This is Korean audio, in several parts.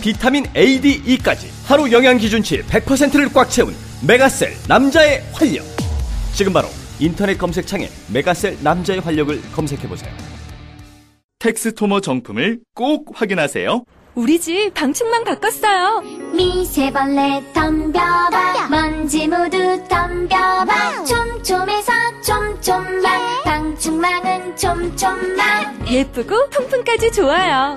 비타민 A, D, E까지 하루 영양 기준치 100%를 꽉 채운 메가셀 남자의 활력. 지금 바로 인터넷 검색창에 메가셀 남자의 활력을 검색해 보세요. 텍스토머 정품을 꼭 확인하세요. 우리 집 방충망 바꿨어요. 미세벌레 덤벼봐. 먼지 모두 덤벼봐. 촘촘해서 촘촘망 방충망은 촘촘망 예쁘고 통풍까지 좋아요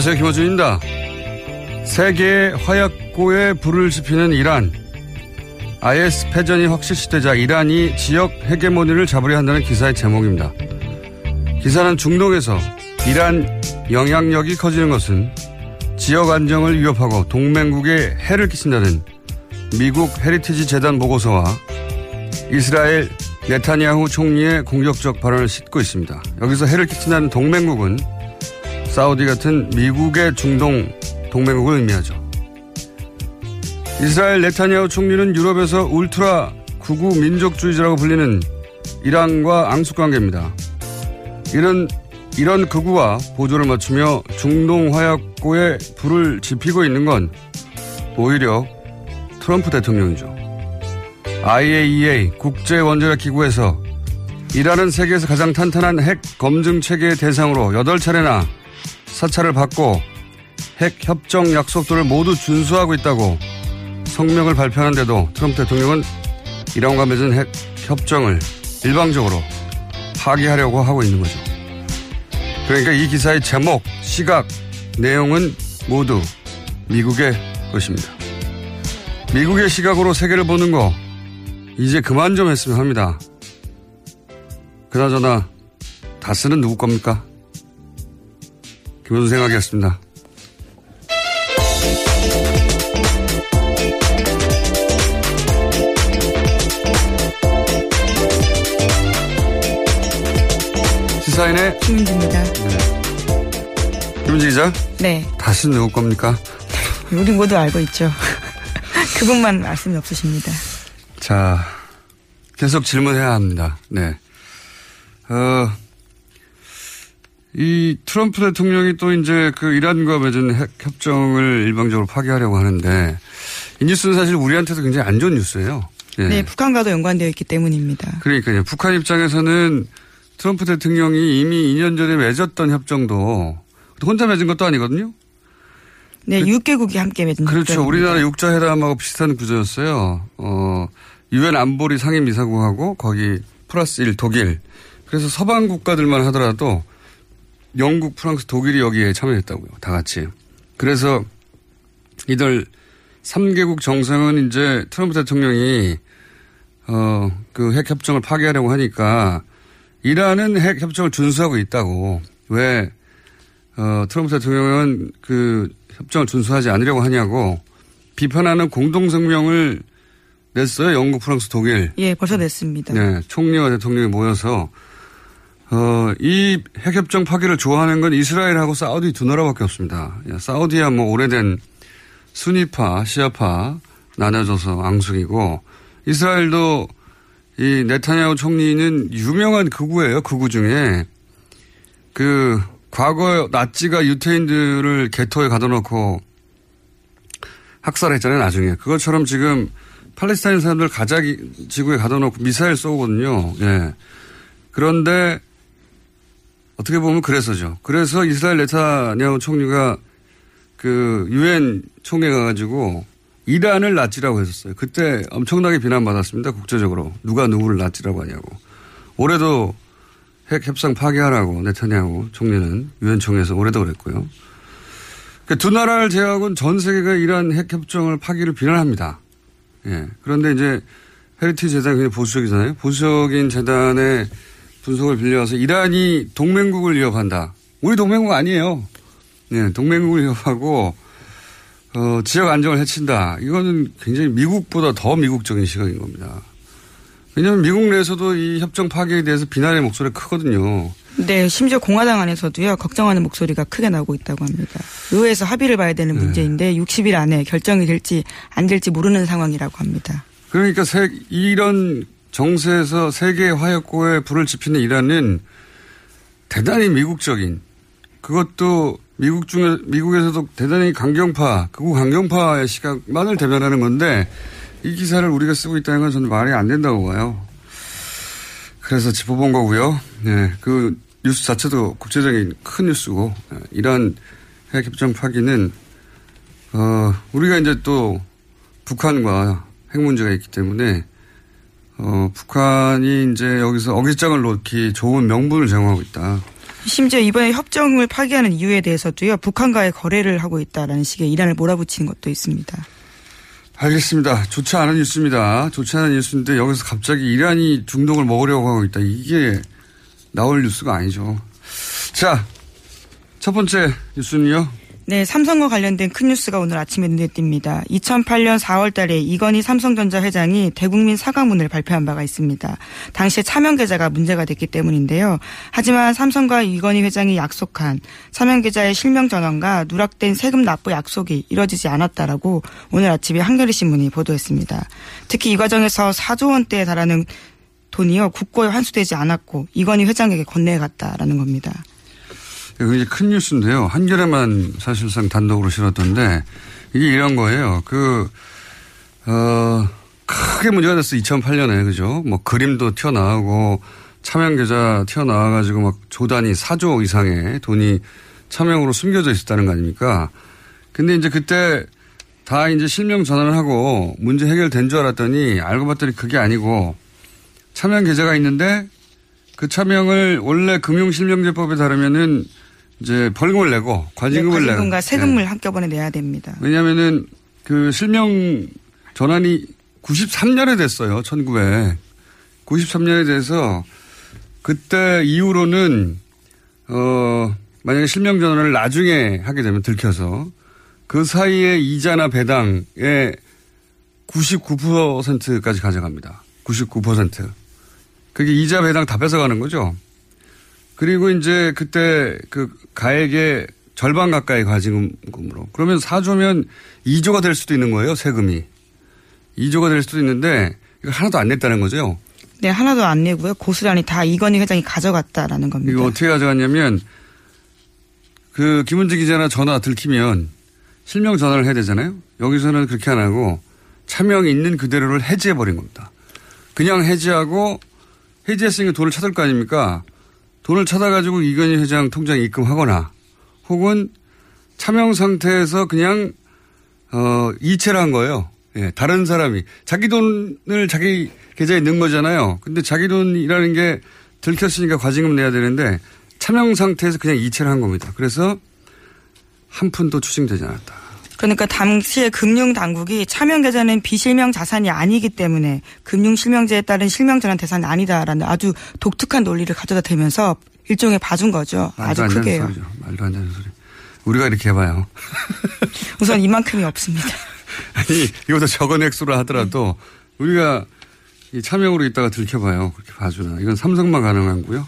안녕하세요. 김어준입니다. 세계 화약고에 불을 지피는 이란. IS 패전이 확실시되자 이란이 지역 헤게모니를 잡으려 한다는 기사의 제목입니다. 기사는 중동에서 이란 영향력이 커지는 것은 지역 안정을 위협하고 동맹국에 해를 끼친다는 미국 헤리티지 재단 보고서와 이스라엘 네타냐후 총리의 공격적 발언을 싣고 있습니다. 여기서 해를 끼친다는 동맹국은 사우디 같은 미국의 중동 동맹국을 의미하죠. 이스라엘 네타니아후 총리는 유럽에서 울트라 구구 민족주의자라고 불리는 이란과 앙숙 관계입니다. 이런 이런 극우와 보조를 맞추며 중동 화약고에 불을 지피고 있는 건 오히려 트럼프 대통령이죠. IAEA 국제 원자력 기구에서 이란은 세계에서 가장 탄탄한 핵 검증 체계의 대상으로 8차례나 사찰을 받고 핵 협정 약속들을 모두 준수하고 있다고 성명을 발표하는데도 트럼프 대통령은 이란과 맺은 핵 협정을 일방적으로 파기하려고 하고 있는 거죠. 그러니까 이 기사의 제목, 시각, 내용은 모두 미국의 것입니다. 미국의 시각으로 세계를 보는 거 이제 그만 좀 했으면 합니다. 그나저나 다스는 누구 겁니까? 김호준 생각이었습니다. 시사인의 김은지입니다. 김은지 기자, 네. 다스는 누구 겁니까? 우리 모두 알고 있죠. 그분만 말씀이 없으십니다. 자, 계속 질문해야 합니다. 네. 어, 이 트럼프 대통령이 또 이제 그 이란과 맺은 핵 협정을 일방적으로 파기하려고 하는데 이 뉴스는 사실 우리한테도 굉장히 안 좋은 뉴스예요. 예. 네, 북한과도 연관되어 있기 때문입니다. 그러니까요. 북한 입장에서는 트럼프 대통령이 이미 2년 전에 맺었던 협정도 혼자 맺은 것도 아니거든요. 네, 6개국이 함께 맺은 그렇죠. 우리나라 육자회담하고 비슷한 구조였어요. 어, 유엔 안보리 상임이사국하고 거기 플러스 1 독일. 그래서 서방 국가들만 하더라도 영국, 프랑스, 독일이 여기에 참여했다고요. 다 같이. 그래서 이들 3개국 정상은 이제 트럼프 대통령이 어, 그 핵 협정을 파기하려고 하니까 이란은 핵 협정을 준수하고 있다고 왜 어, 트럼프 대통령은 그 협정을 준수하지 않으려고 하냐고 비판하는 공동성명을 냈어요. 영국, 프랑스, 독일. 예, 벌써 냈습니다. 네, 총리와 대통령이 모여서 어, 이 핵협정 파기를 좋아하는 건 이스라엘하고 사우디 두 나라밖에 없습니다. 예, 사우디야 뭐 오래된 순위파, 시아파 나눠져서 앙숙이고 이스라엘도 이 네타냐후 총리는 유명한 극우예요. 극우 중에 그 과거 나치가 유태인들을 개토에 가둬놓고 학살했잖아요. 나중에 그것처럼 지금 팔레스타인 사람들 가자 지구에 가둬놓고 미사일 쏘거든요. 예. 그런데 어떻게 보면 그래서죠. 그래서 이스라엘 네타냐후 총리가 그 유엔 총회 가가지고 이란을 나치라고 했었어요. 그때 엄청나게 비난받았습니다. 국제적으로 누가 누구를 나치라고 하냐고. 올해도 핵 협상 파기하라고 네타냐후 총리는 유엔 총회에서 올해도 그랬고요. 그러니까 두 나라를 제외하고는 전 세계가 이란 핵 협정을 파기를 비난합니다. 예. 그런데 이제 헤리티지 재단이 굉장히 보수적이잖아요. 보수적인 재단의 분석을 빌려와서 이란이 동맹국을 위협한다. 우리 동맹국 아니에요. 네, 동맹국을 위협하고 어, 지역 안정을 해친다. 이거는 굉장히 미국보다 더 미국적인 시각인 겁니다. 왜냐하면 미국 내에서도 이 협정 파기에 대해서 비난의 목소리가 크거든요. 네, 심지어 공화당 안에서도요 걱정하는 목소리가 크게 나오고 있다고 합니다. 의회에서 합의를 봐야 되는 네. 문제인데 60일 안에 결정이 될지 안 될지 모르는 상황이라고 합니다. 그러니까 세, 이런 정세에서 세계 화약고에 불을 지피는 이란은 대단히 미국적인 그것도 미국 중에 미국에서도 대단히 강경파 극우 강경파의 시각만을 대변하는 건데 이 기사를 우리가 쓰고 있다는 건 저는 말이 안 된다고 봐요. 그래서 짚어본 거고요. 네, 그 뉴스 자체도 국제적인 큰 뉴스고 네, 이란 핵협정 파기는 어, 우리가 이제 또 북한과 핵 문제가 있기 때문에 어, 북한이 이제 여기서 어깃장을 놓기 좋은 명분을 제공하고 있다. 심지어 이번에 협정을 파기하는 이유에 대해서도요 북한과의 거래를 하고 있다라는 식의 이란을 몰아붙이는 것도 있습니다. 알겠습니다. 좋지 않은 뉴스입니다. 좋지 않은 뉴스인데 여기서 갑자기 이란이 중동을 먹으려고 하고 있다. 이게 나올 뉴스가 아니죠. 자, 첫 번째 뉴스는요. 네, 삼성과 관련된 큰 뉴스가 오늘 아침에 눈에 띕니다. 2008년 4월 달에 이건희 삼성전자 회장이 대국민 사과문을 발표한 바가 있습니다. 당시에 차명 계좌가 문제가 됐기 때문인데요. 하지만 삼성과 이건희 회장이 약속한 차명 계좌의 실명 전환과 누락된 세금 납부 약속이 이뤄지지 않았다라고 오늘 아침에 한겨레 신문이 보도했습니다. 특히 이 과정에서 4조 원대에 달하는 돈이요 국고에 환수되지 않았고 이건희 회장에게 건네갔다라는 겁니다. 굉장히 큰 뉴스인데요. 한겨레만 사실상 단독으로 실었던데 이게 이런 거예요. 그, 어, 크게 문제가 됐어. 2008년에. 그죠? 뭐 그림도 튀어나오고 차명 계좌 튀어나와가지고 막 조단위 4조 이상의 돈이 차명으로 숨겨져 있었다는 거 아닙니까? 근데 이제 그때 다 이제 실명 전환을 하고 문제 해결된 줄 알았더니 알고 봤더니 그게 아니고 차명 계좌가 있는데 그 차명을 원래 금융실명제법에 따르면은 이제 벌금을 내고 과징금을 네, 내고 과징금과 세금을 한꺼번에 내야 됩니다. 왜냐하면은 그 실명 전환이 93년에 됐어요. 1900. 93년에 돼서 그때 이후로는 어 만약에 실명 전환을 나중에 하게 되면 들켜서 그 사이에 이자나 배당의 99%까지 가져갑니다. 99%. 그게 이자 배당 다 뺏어가는 거죠. 그리고 이제 그때 그 가액의 절반 가까이 과징금으로. 그러면 4조면 2조가 될 수도 있는 거예요, 세금이. 2조가 될 수도 있는데 이거 하나도 안 냈다는 거죠. 네, 하나도 안 내고요. 고스란히 다 이건희 회장이 가져갔다라는 겁니다. 이거 어떻게 가져갔냐면 그 김은지 기자나 전화 들키면 실명 전화를 해야 되잖아요. 여기서는 그렇게 안 하고 차명이 있는 그대로를 해지해 버린 겁니다. 그냥 해지하고 해지했으니까 돈을 찾을 거 아닙니까? 돈을 찾아가지고 이건희 회장 통장에 입금하거나 혹은 차명 상태에서 그냥 어 이체를 한 거예요. 예, 다른 사람이 자기 돈을 자기 계좌에 넣은 거잖아요. 근데 자기 돈이라는 게 들켰으니까 과징금 내야 되는데 차명 상태에서 그냥 이체를 한 겁니다. 그래서 한 푼도 추징되지 않았다. 그러니까 당시에 금융당국이 차명 계좌는 비실명 자산이 아니기 때문에 금융실명제에 따른 실명전환 대상이 아니다라는 아주 독특한 논리를 가져다 대면서 일종의 봐준 거죠. 아주 크게요. 소리죠. 말도 안 되는 소리. 우리가 이렇게 해봐요. 우선 이만큼이 없습니다. 아니, 이거보다 적은 액수로 하더라도 우리가 이 차명으로 있다가 들켜봐요. 그렇게 봐주나. 이건 삼성만 가능한 거요.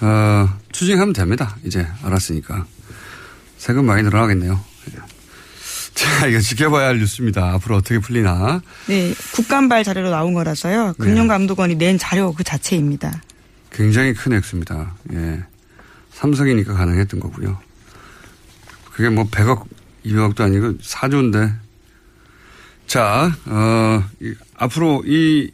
어, 추징하면 됩니다. 이제 알았으니까. 세금 많이 늘어나겠네요. 자, 이거 지켜봐야 할 뉴스입니다. 앞으로 어떻게 풀리나. 네, 국감발 자료로 나온 거라서요. 금융감독원이 낸 자료 그 자체입니다. 굉장히 큰 액수입니다. 예. 삼성이니까 가능했던 거고요. 그게 뭐 100억, 200억도 아니고 4조인데. 자, 어, 이, 앞으로 이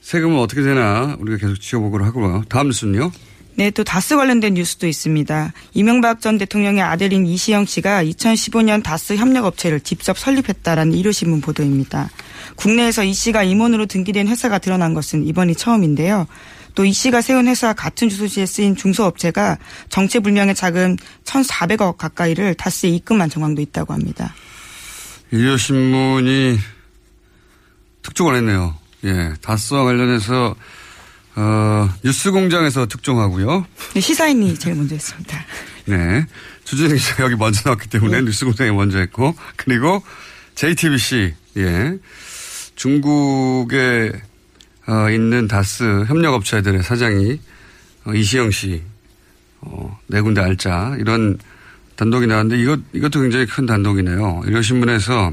세금은 어떻게 되나 우리가 계속 지켜보기로 하고요. 다음 뉴스는요. 네, 또 다스 관련된 뉴스도 있습니다. 이명박 전 대통령의 아들인 이시영 씨가 2015년 다스 협력업체를 직접 설립했다라는 일요신문 보도입니다. 국내에서 이 씨가 임원으로 등기된 회사가 드러난 것은 이번이 처음인데요. 또 이 씨가 세운 회사 같은 주소지에 쓰인 중소업체가 정체불명의 자금 1,400억 가까이를 다스에 입금한 정황도 있다고 합니다. 일요신문이 특종을 했네요. 예, 다스와 관련해서 어, 뉴스공장에서 특종하고요. 네, 시사인이 제일 먼저 했습니다. 네, 주진희 기자 여기 먼저 나왔기 때문에 뉴스공장이 먼저 했고 그리고 JTBC 예, 중국에 어, 있는 다스 협력업체들의 사장이 어, 이시영 씨, 어, 네 군데 알짜 이런 단독이 나왔는데 이것 이것도 굉장히 큰 단독이네요. 일요신문에서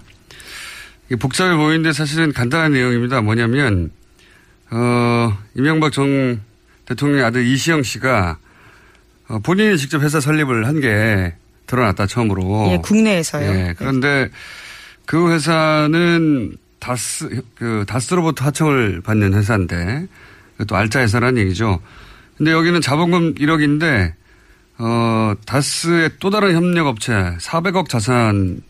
이게 복잡해 보이는데 사실은 간단한 내용입니다. 뭐냐면 어, 이명박 전 대통령의 아들 이시영 씨가 어, 본인이 직접 회사 설립을 한 게 드러났다 처음으로. 예, 국내에서요. 예, 그런데 그 회사는 다스 그 다스로부터 하청을 받는 회사인데 또 알짜 회사라는 얘기죠. 근데 여기는 자본금 1억인데 어 다스의 또 다른 협력업체 400억 자산이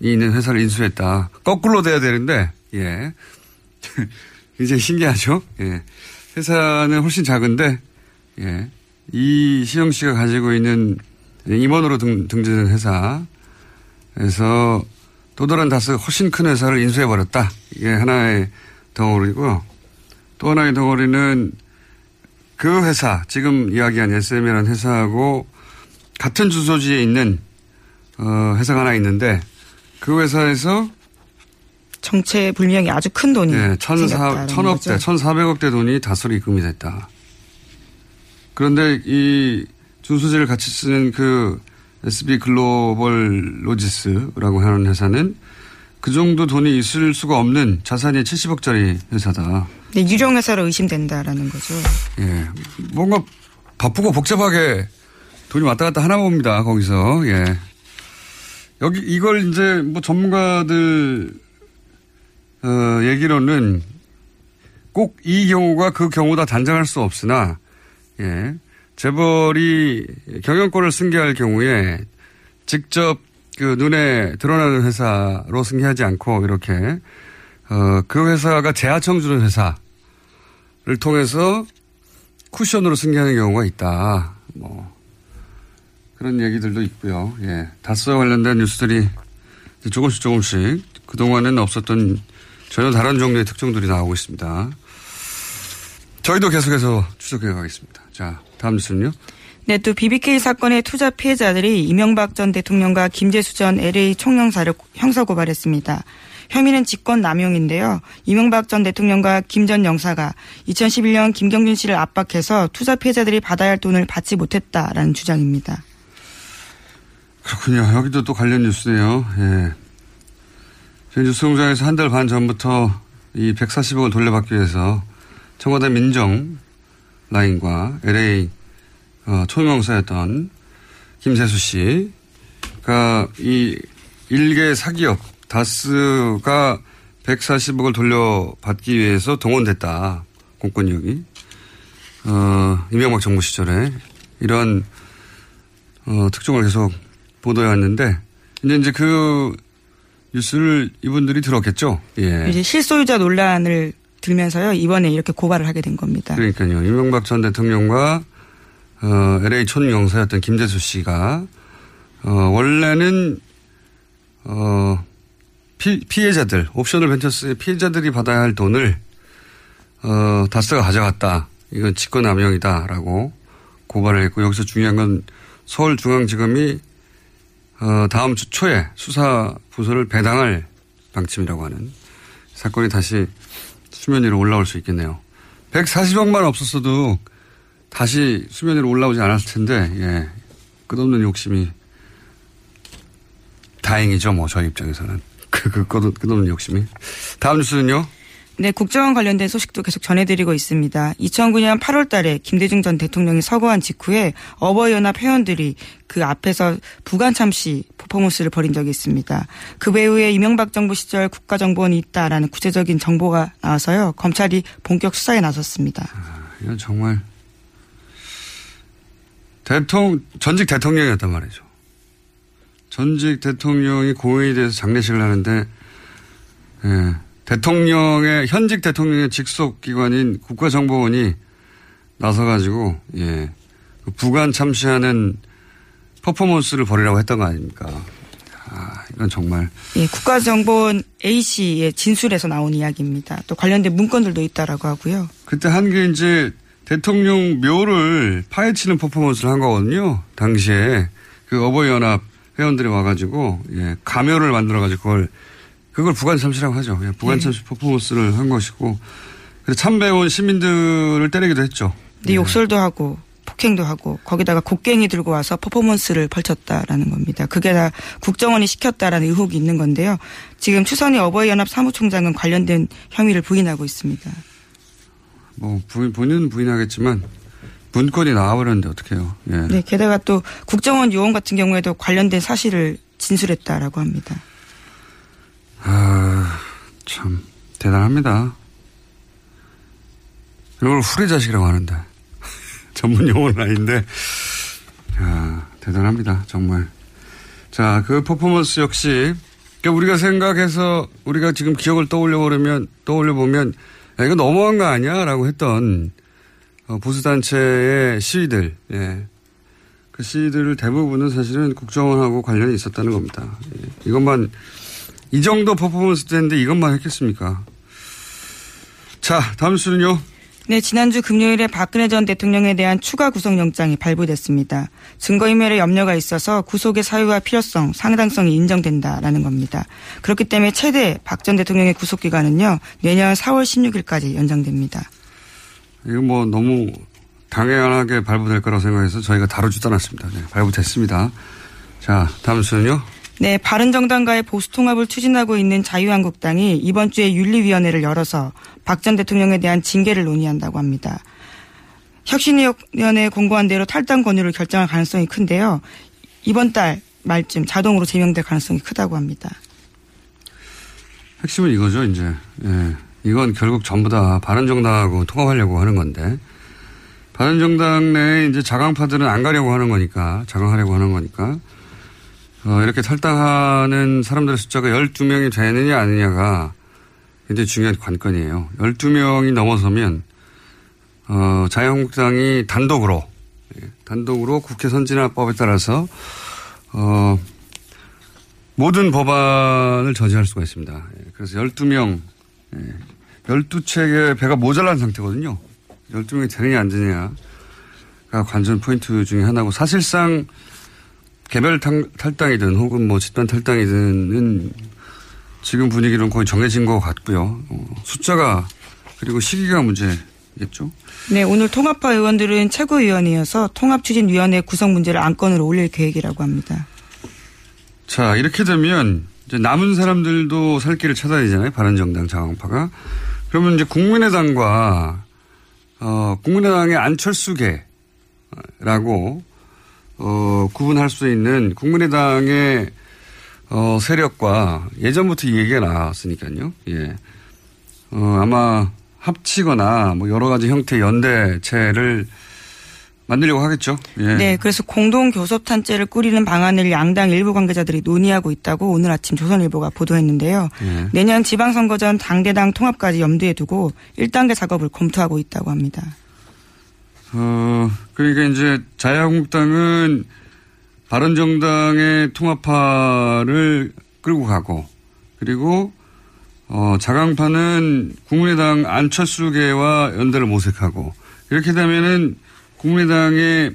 있는 회사를 인수했다. 거꾸로 돼야 되는데 예. 이제 신기하죠? 예. 회사는 훨씬 작은데, 예. 이 시영 씨가 가지고 있는 임원으로 등, 등재된 회사에서 또 다른 다스 훨씬 큰 회사를 인수해버렸다. 이게 하나의 덩어리고요. 또 하나의 덩어리는 그 회사, 지금 이야기한 SM이라는 회사하고 같은 주소지에 있는, 어, 회사가 하나 있는데 그 회사에서 정체 불명이 아주 큰 돈이 네, 천사, 천억대. 천사백억대 돈이 다스로 입금이 됐다. 그런데 이 준소지를 같이 쓰는 그 SB 글로벌 로지스라고 하는 회사는 그 정도 돈이 있을 수가 없는 자산이 70억짜리 회사다. 네, 유령 회사로 의심된다라는 거죠. 예. 뭔가 바쁘고 복잡하게 돈이 왔다 갔다 하나 봅니다. 거기서. 예. 여기 이걸 이제 뭐 전문가들 어, 얘기로는 꼭 이 경우가 그 경우다 단정할 수 없으나 예. 재벌이 경영권을 승계할 경우에 직접 그 눈에 드러나는 회사로 승계하지 않고 이렇게 어, 그 회사가 재하청 주는 회사를 통해서 쿠션으로 승계하는 경우가 있다. 뭐 그런 얘기들도 있고요. 예. 다스와 관련된 뉴스들이 조금씩 조금씩 그동안은 없었던 전혀 다른 종류의 특종들이 나오고 있습니다. 저희도 계속해서 추적해 가겠습니다. 자, 다음 뉴스는요. 네, 또 BBK 사건의 투자 피해자들이 이명박 전 대통령과 김재수 전 LA 총영사를 형사 고발했습니다. 혐의는 직권 남용인데요. 이명박 전 대통령과 김 전 영사가 2011년 김경준 씨를 압박해서 투자 피해자들이 받아야 할 돈을 받지 못했다라는 주장입니다. 그렇군요. 여기도 또 관련 뉴스네요. 예. 저희 뉴스공장에서 한 달 반 전부터 이 140억을 돌려받기 위해서 청와대 민정 라인과 LA 어, 총영사였던 김세수 씨가 이 일개 사기업 다스가 140억을 돌려받기 위해서 동원됐다. 공권력이. 어, 이명박 정부 시절에 이런 어, 특종을 계속 보도해 왔는데 이제 이제 그 뉴스를 이분들이 들었겠죠. 예. 이제 실소유자 논란을 들면서요 이번에 이렇게 고발을 하게 된 겁니다. 그러니까요. 이명박 전 대통령과 어, LA 촌영사였던 김재수 씨가 어, 원래는 어, 피, 피해자들 옵셔널 벤처스의 피해자들이 받아야 할 돈을 어, 다스가 가져갔다. 이건 직권남용이다라고 고발을 했고 여기서 중요한 건 서울중앙지검이 어, 다음 주 초에 수사 부서를 배당할 방침이라고 하는 사건이 다시 수면 위로 올라올 수 있겠네요. 140억만 없었어도 다시 수면 위로 올라오지 않았을 텐데, 예. 끝없는 욕심이 다행이죠, 뭐, 저희 입장에서는. 그, 그, 끝, 끝없는 욕심이. 다음 뉴스는요? 네, 국정원 관련된 소식도 계속 전해드리고 있습니다. 2009년 8월 달에 김대중 전 대통령이 서거한 직후에 어버이연합 회원들이 그 앞에서 부관참시 퍼포먼스를 벌인 적이 있습니다. 그 배후에 이명박 정부 시절 국가정보원이 있다라는 구체적인 정보가 나와서요. 검찰이 본격 수사에 나섰습니다. 아, 이건 정말 대통령, 전직 대통령이었단 말이죠. 전직 대통령이 고인에 대해서 장례식을 하는데, 예, 대통령의, 현직 대통령의 직속 기관인 국가정보원이 나서가지고, 예, 그 부관 참시하는 퍼포먼스를 벌이라고 했던 거 아닙니까? 아, 이건 정말. 예, 국가정보원 A씨의 진술에서 나온 이야기입니다. 또 관련된 문건들도 있다라고 하고요. 그때 한 게 이제 대통령 묘를 파헤치는 퍼포먼스를 한 거거든요. 당시에 그 어버이연합 회원들이 와가지고 예, 가묘를 만들어가지고 그걸 그걸 부관참시라고 하죠. 예, 부관참시 네. 퍼포먼스를 한 것이고 참배원 시민들을 때리기도 했죠. 네, 예. 욕설도 하고 폭행도 하고 거기다가 곡괭이 들고 와서 퍼포먼스를 펼쳤다라는 겁니다. 그게 다 국정원이 시켰다라는 의혹이 있는 건데요. 지금 추선희 어버이연합 사무총장은 관련된 혐의를 부인하고 있습니다. 뭐 부인 본인은 부인하겠지만 문건이 나와버렸는데 어떡해요. 예. 네, 게다가 또 국정원 요원 같은 경우에도 관련된 사실을 진술했다라고 합니다. 아, 참 대단합니다. 이걸 후레자식이라고 하는데 전문 용어는 아닌데 야, 대단합니다. 정말. 자, 그 퍼포먼스 역시 그러니까 우리가 생각해서 우리가 지금 기억을 떠올려 보면 떠올려 보면 야, 이거 너무한 거 아니야? 라고 했던 어, 보수단체의 시위들, 예. 그 시위들 대부분은 사실은 국정원하고 관련이 있었다는 겁니다. 예. 이것만, 이 정도 퍼포먼스 때인데 이것만 했겠습니까? 자, 다음 수는요. 네, 지난주 금요일에 박근혜 전 대통령에 대한 추가 구속영장이 발부됐습니다. 증거인멸에 염려가 있어서 구속의 사유와 필요성, 상당성이 인정된다라는 겁니다. 그렇기 때문에 최대 박 전 대통령의 구속기간은요, 내년 4월 16일까지 연장됩니다. 이거 뭐 너무 당연하게 발부될 거라고 생각해서 저희가 다루지도 않았습니다. 네, 발부됐습니다. 자, 다음 수는요. 네, 바른정당과의 보수 통합을 추진하고 있는 자유한국당이 이번 주에 윤리위원회를 열어서 박 전 대통령에 대한 징계를 논의한다고 합니다. 혁신위원회 공고한 대로 탈당 권유를 결정할 가능성이 큰데요. 이번 달 말쯤 자동으로 제명될 가능성이 크다고 합니다. 핵심은 이거죠, 이제. 예. 이건 결국 전부 다 바른정당하고 통합하려고 하는 건데 바른정당 내에 이제 자강파들은 안 가려고 하는 거니까 자강하려고 하는 거니까 어, 이렇게 탈당하는 사람들의 숫자가 12명이 되느냐 아니냐가 굉장히 중요한 관건이에요. 12명이 넘어서면 어, 자유한국당이 단독으로 예, 단독으로 국회 선진화법에 따라서 어, 모든 법안을 저지할 수가 있습니다. 예, 그래서 12명 12책에 배가 모자란 상태거든요. 12명이 되느냐 안 되느냐가 관전 포인트 중에 하나고 사실상 개별 탈당이든 혹은 뭐 집단 탈당이든은 지금 분위기는 거의 정해진 것 같고요. 어, 숫자가 그리고 시기가 문제겠죠. 네, 오늘 통합파 의원들은 최고위원이어서 통합추진위원회 구성 문제를 안건으로 올릴 계획이라고 합니다. 자, 이렇게 되면 이제 남은 사람들도 살 길을 찾아야 되잖아요. 바른정당 자강파가. 그러면 이제 국민의당과 어, 국민의당의 안철수계라고 어, 구분할 수 있는 국민의당의 어, 세력과 예전부터 이 얘기가 나왔으니까요. 예. 어, 아마 합치거나 뭐 여러 가지 형태의 연대체를 만들려고 하겠죠. 예. 네, 그래서 공동 교섭단체를 꾸리는 방안을 양당 일부 관계자들이 논의하고 있다고 오늘 아침 조선일보가 보도했는데요. 예. 내년 지방선거 전 당대당 통합까지 염두에 두고 1단계 작업을 검토하고 있다고 합니다. 어, 그러니까 이제 자유한국당은 바른정당의 통합파를 끌고 가고 그리고 어, 자강파는 국민의당 안철수계와 연대를 모색하고 이렇게 되면은 국민의당의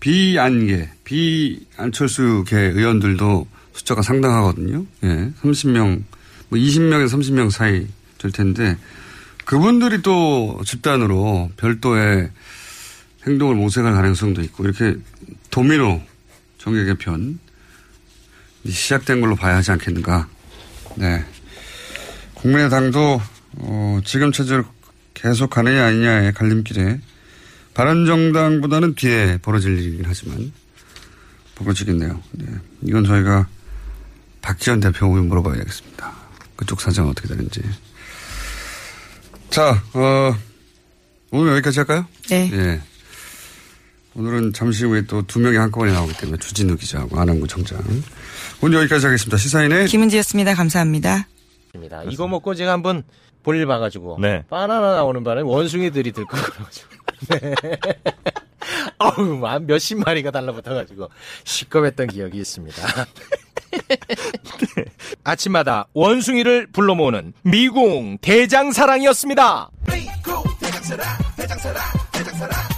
비안계, 비안철수계 의원들도 숫자가 상당하거든요. 예, 30명 뭐 20명에서 30명 사이 될 텐데 그분들이 또 집단으로 별도의 행동을 모색할 가능성도 있고 이렇게 도미노 정계 개편 시작된 걸로 봐야 하지 않겠는가. 네. 국민의당도 어, 지금 체제를 계속 가느냐 아니냐의 갈림길에 바른정당보다는 뒤에 벌어질 일이긴 하지만 벌어지겠네요. 네. 이건 저희가 박지원 대표 오면 물어봐야겠습니다. 그쪽 사정은 어떻게 되는지. 자, 어, 오늘 여기까지 할까요? 네. 예. 오늘은 잠시 후에 또 두 명이 한꺼번에 나오기 때문에 주진우 기자하고 안한구 청장. 오늘 여기까지 하겠습니다. 시사인의 김은지였습니다. 감사합니다. 이거 먹고 제가 한번 볼일 봐가지고 네. 바나나 나오는 바람에 원숭이들이 들고 그래가지고 네. 어우 한 몇십 마리가 달라붙어가지고 시겁했던 기억이 있습니다. 아침마다 원숭이를 불러 모으는 미궁 대장사랑이었습니다. 장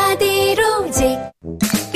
바디로직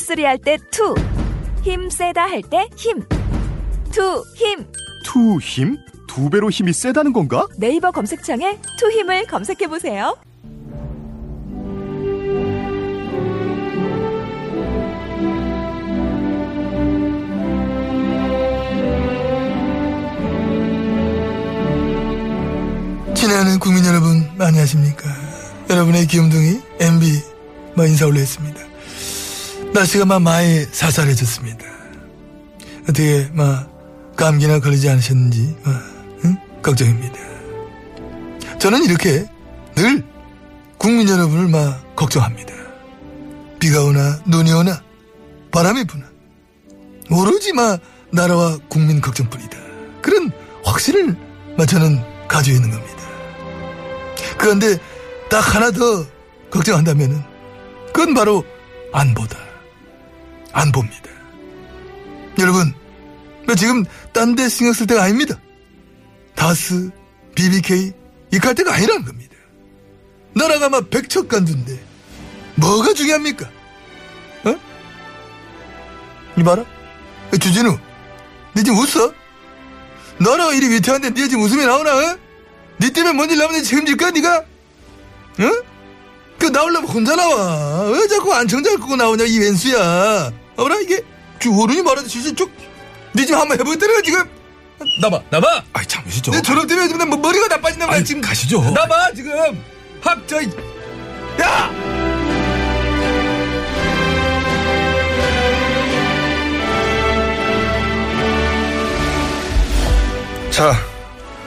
three 할 때 two. 힘 세다 할 때 힘. 투, 힘. 투 힘? 두 배로 힘이 세다는 건가? 네이버 검색창에 투 힘을 검색해 보세요. 친애하는 국민 여러분 안녕하십니까 여러분의 귀염둥이 MB 뭐 인사 올렸습니다 날씨가 막 많이 살살해졌습니다. 어떻게 막 감기나 걸리지 않으셨는지 뭐, 응? 걱정입니다. 저는 이렇게 늘 국민 여러분을 막 걱정합니다. 비가 오나 눈이 오나 바람이 부나 오로지 막 나라와 국민 걱정뿐이다. 그런 확신을 막 저는 가지고 있는 겁니다. 그런데 딱 하나 더 걱정한다면은 그건 바로 안보다. 안보입니다. 여러분, 나 지금 딴 데 신경 쓸 때가 아닙니다. 다스, BBK 이갈 때가 아니라는 겁니다. 나라가 막 백척간두인데 뭐가 중요합니까? 어? 이봐라. 주진우, 니 지금 웃어? 나라가 이리 위태한데 니 지금 웃음이 나오나? 어? 니 때문에 뭔 일 나면 책임질 거야, 니가? 응? 그 나오려면 혼자 나와. 왜 자꾸 안청자 갖고 나오냐, 이 왼수야. 어라, 이게, 주호른이 말하는 진짜 쭉, 니 지금 한번 해보겠다는 지금? 나봐, 나봐! 아이, 참으시죠. 내 저런 때문에 지금 뭐 머리가 나빠진단 말이야, 아이, 지금. 가시죠. 나봐, 지금! 합, 저, 이- 야! 자,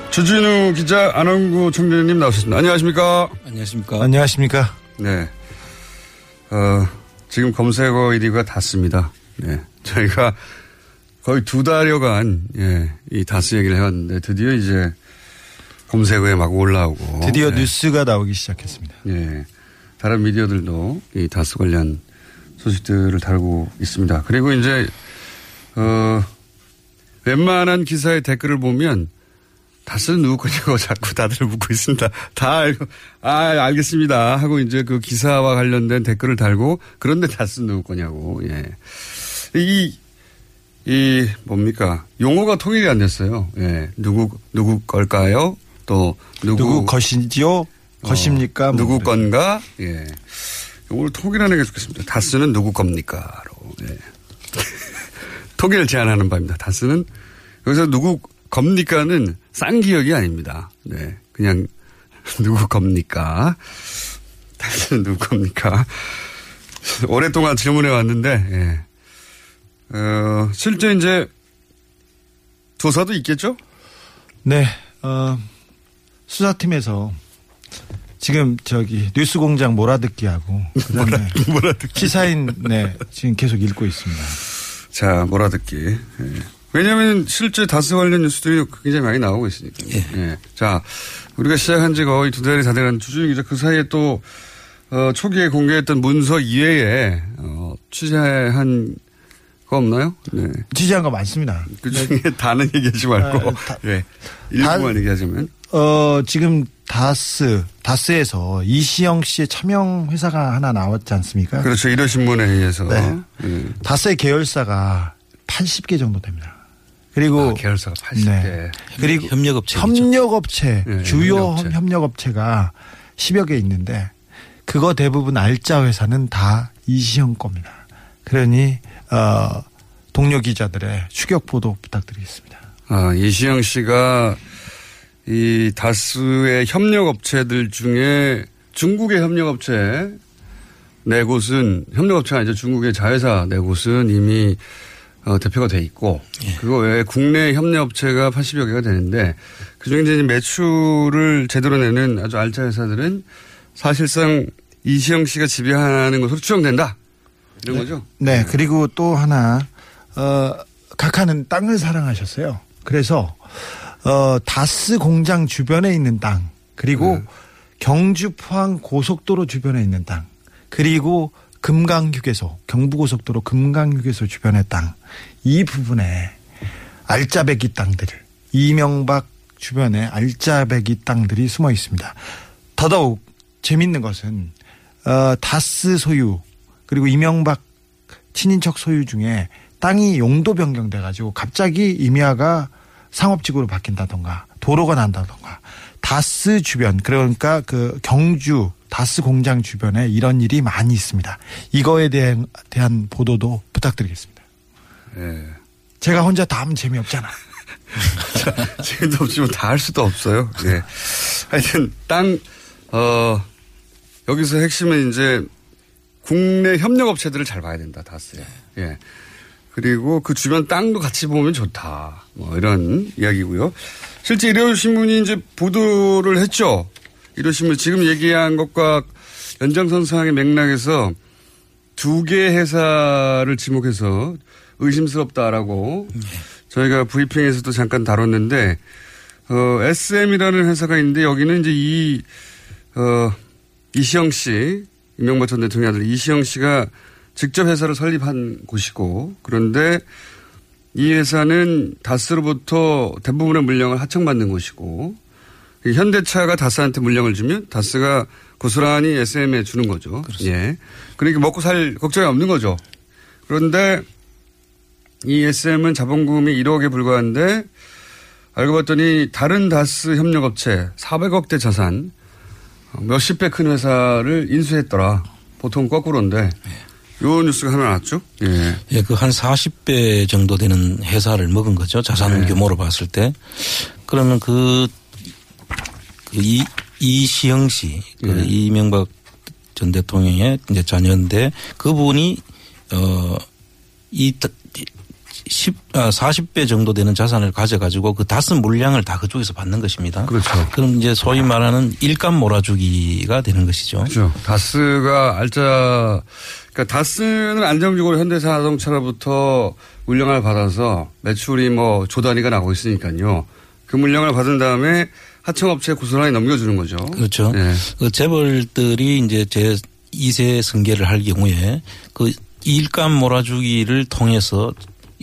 주진우 기자, 안원구 청장님 나오셨습니다. 안녕하십니까? 안녕하십니까. 안녕하십니까. 네. 어, 지금 검색어 1위가 닿습니다. 네. 저희가 거의 두 달여간, 예, 이 다스 얘기를 해왔는데 드디어 이제 검색어에 막 올라오고. 드디어 네. 뉴스가 나오기 시작했습니다. 예. 다른 미디어들도 이 다스 관련 소식들을 다루고 있습니다. 그리고 이제, 어, 웬만한 기사의 댓글을 보면 다스는 누구 거냐고 자꾸 다들 묻고 있습니다. 다 알고, 아, 알겠습니다. 하고 이제 그 기사와 관련된 댓글을 달고 그런데 다스는 누구 거냐고, 예. 이, 이, 뭡니까. 용어가 통일이 안 됐어요. 예. 누구, 누구 걸까요? 또, 누구. 누구 것이지요? 것입니까? 어, 뭐 누구. 건가? 예. 오늘 통일하는 게 좋겠습니다. 다스는 누구 겁니까? 로. 예. 통일을 제안하는 바입니다. 다스는 여기서 누구 겁니까는 싼 기억이 아닙니다. 네. 그냥 누구 겁니까? 당신은 누구 겁니까? 오랫동안 질문해 왔는데, 예. 어, 실제 이제 조사도 있겠죠? 네, 어, 수사팀에서 지금 저기 뉴스 공장 몰아듣기하고 그다음에 몰아듣기 시사인 네 지금 계속 읽고 있습니다. 자, 몰아듣기. 예. 왜냐하면 실제 다스 관련 뉴스들이 굉장히 많이 나오고 있으니까. 예. 자, 우리가 시작한 지 거의 두 달이 다 돼가는 주준희 기자 그 사이에 또 어, 초기에 공개했던 문서 이외에 어, 취재한 거 없나요? 네. 취재한 거 많습니다. 그 중에 다는 얘기하지 말고 아, 다- 예. 일부만 얘기하자면 어 지금 다스 다스에서 이시영 씨의 차명 회사가 하나 나왔지 않습니까? 그렇죠. 이런 신문에 의해서 네. 예. 다스의 계열사가 80개 정도 됩니다. 그리고 아, 계열사가 80개. 네. 그리고 협력업체 협력업체 네, 주요 협력업체. 협력업체가 10여 개 있는데 그거 대부분 알짜 회사는 다 이시영 겁니다. 그러니 어 동료 기자들의 추격 보도 부탁드리겠습니다. 아, 이시영 씨가 이 다스의 협력업체들 중에 중국의 협력업체 네 곳은 협력업체가 아니죠. 중국의 자회사 네 곳은 이미 어, 대표가 돼 있고 그거 외에 국내 협력업체가 80여 개가 되는데 그중에 이제 매출을 제대로 내는 아주 알짜 회사들은 사실상 이시영 씨가 지배하는 것으로 추정된다. 이런 거죠. 네, 그리고 또 하나, 어, 각하는 땅을 사랑하셨어요. 그래서, 어, 다스 공장 주변에 있는 땅, 그리고 경주 포항 고속도로 주변에 있는 땅, 그리고 금강휴게소, 경부고속도로 금강휴게소 주변의 땅, 이 부분에 알짜배기 땅들을, 이명박 주변에 알짜배기 땅들이 숨어 있습니다. 더더욱 재밌는 것은, 어, 다스 소유, 그리고 이명박 친인척 소유 중에 땅이 용도 변경돼 가지고 갑자기 임야가 상업지구로 바뀐다던가 도로가 난다던가 다스 주변 그러니까 그 경주 다스 공장 주변에 이런 일이 많이 있습니다. 이거에 대한, 대한 보도도 부탁드리겠습니다. 예. 제가 혼자 다 하면 재미없잖아. 책임도 없지만 다 할 수도 없어요. 예. 하여튼 땅, 어, 여기서 핵심은 이제 국내 협력업체들을 잘 봐야 된다, 다스에. 예. 그리고 그 주변 땅도 같이 보면 좋다. 뭐 이런 이야기고요. 실제 일요신문이 이제 보도를 했죠. 일요신문 지금 얘기한 것과 연장선 상의 맥락에서 두 개 회사를 지목해서 의심스럽다라고 저희가 브리핑에서도 잠깐 다뤘는데 어, SM이라는 회사가 있는데 여기는 이제 이 어, 이시영 씨 이명박 전 대통령 아들 이시영 씨가 직접 회사를 설립한 곳이고 그런데 이 회사는 다스로부터 대부분의 물량을 하청받는 곳이고 이 현대차가 다스한테 물량을 주면 다스가 고스란히 SM에 주는 거죠. 예. 그러니까 먹고 살 걱정이 없는 거죠. 그런데 이 SM은 자본금이 1억에 불과한데 알고 봤더니 다른 다스 협력업체 400억대 자산 몇십 배 큰 회사를 인수했더라. 보통 거꾸로인데 요 뉴스가 하나 나왔죠. 예. 예, 그 한 40배 정도 되는 회사를 먹은 거죠. 자산 네. 규모로 봤을 때. 그러면 그, 그 이, 이시영 씨, 그 네. 이명박 전 대통령의 이제 자녀인데 그분이, 어, 이, 10, 아, 40배 정도 되는 자산을 가져가지고 그 다스 물량을 다 그쪽에서 받는 것입니다. 그렇죠. 그럼 이제 소위 말하는 일감 몰아주기가 되는 것이죠. 그렇죠. 다스가 알짜 그러니까 다스는 안정적으로 현대자동차로부터 물량을 받아서 매출이 뭐 조 단위가 나고 있으니까요. 그 물량을 받은 다음에 하청업체에 고스란히 넘겨주는 거죠. 그렇죠. 네. 그 재벌들이 이제 제 2세 승계를 할 경우에 그 일감 몰아주기를 통해서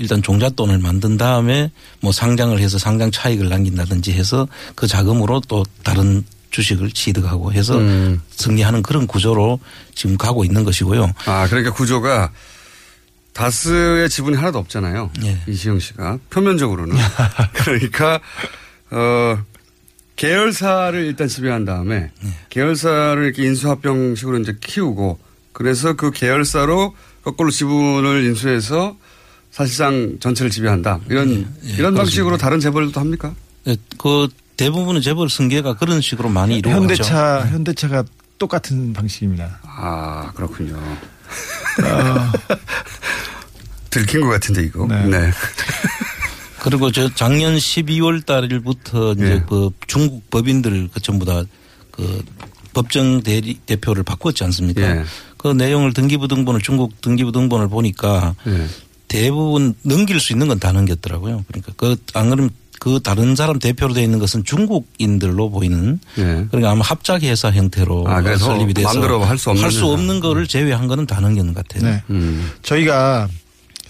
일단 종잣돈을 만든 다음에 뭐 상장을 해서 상장 차익을 남긴다든지 해서 그 자금으로 또 다른 주식을 취득하고 해서 음. 승리하는 그런 구조로 지금 가고 있는 것이고요. 아, 그러니까 구조가 다스의 지분이 하나도 없잖아요. 예. 이시영 씨가 표면적으로는 그러니까 어 계열사를 일단 지배한 다음에 예. 계열사를 이렇게 인수합병식으로 이제 키우고 그래서 그 계열사로 거꾸로 지분을 인수해서 사실상 전체를 지배한다. 이런 예, 이런 방식으로. 다른 재벌도 합니까? 예, 그 대부분은 재벌 승계가 그런 식으로 많이 이루어졌죠. 현대차 현대차가 똑같은 방식입니다. 아 그렇군요. 들킨 것 같은데 이거. 네. 그리고 저 작년 12월 달부터 이제 예. 그 중국 법인들 그 전부 다 그 법정 대리 대표를 바꿨지 않습니까? 예. 그 내용을 등기부등본을 중국 등기부등본을 보니까 예. 대부분 넘길 수 있는 건 다 넘겼더라고요. 그러니까 그 안 그러면 그 다른 사람 대표로 되어 있는 것은 중국인들로 보이는 예. 그러니까 아마 합작 회사 형태로 아, 그래서 설립이 돼서 마음대로 할수 없는 할수 회사. 없는 거를 제외한 거는 다 넘기는 것 같아요. 네. 음. 저희가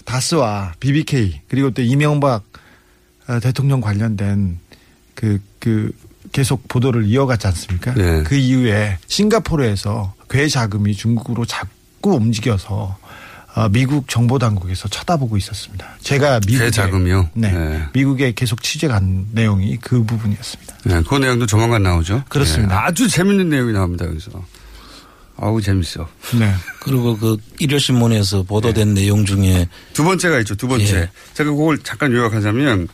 다스와 BBK 그리고 또 이명박 어, 대통령 관련된 그, 그 계속 보도를 이어갔지 않습니까? 네. 그 이후에 싱가포르에서 괴 자금이 중국으로 자꾸 움직여서 어, 미국 정보 당국에서 쳐다보고 있었습니다. 제가 미국에 괴 자금이요? 네, 네. 미국에 계속 취재 간 내용이 그 부분이었습니다. 네, 그 내용도 조만간 나오죠. 그렇습니다. 네, 아주 재밌는 내용이 나옵니다 여기서. 아우 재밌어. 네. 그리고 그 일요 신문에서 보도된 내용 중에 두 번째가 있죠. 두 번째. 예. 제가 그걸 잠깐 요약하자면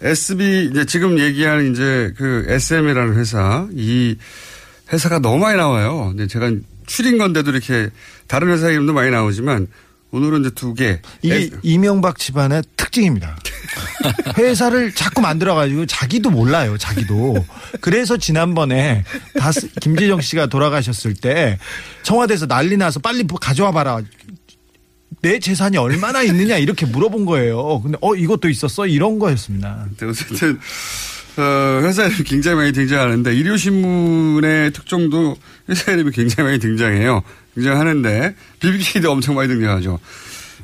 SB 이제 지금 얘기하는 이제 그 SM이라는 회사 이 회사가 너무 많이 나와요. 근데 제가 추린 건데도 이렇게 다른 회사 이름도 많이 나오지만 오늘은 이제 두 개. 이게 S- 이명박 집안의 특징입니다. 회사를 자꾸 만들어가지고 자기도 몰라요, 자기도. 그래서 지난번에 다스, 김재정 씨가 돌아가셨을 때 청와대에서 난리 나서 빨리 뭐 가져와 봐라. 내 재산이 얼마나 있느냐 이렇게 물어본 거예요. 근데 어 이것도 있었어 이런 거였습니다. 네, 어쨌든 어, 회사 이름이 굉장히 많이 등장하는데 일요신문의 특종도 회사 이름이 굉장히 많이 등장해요. 등장하는데 BBK도 엄청 많이 등장하죠.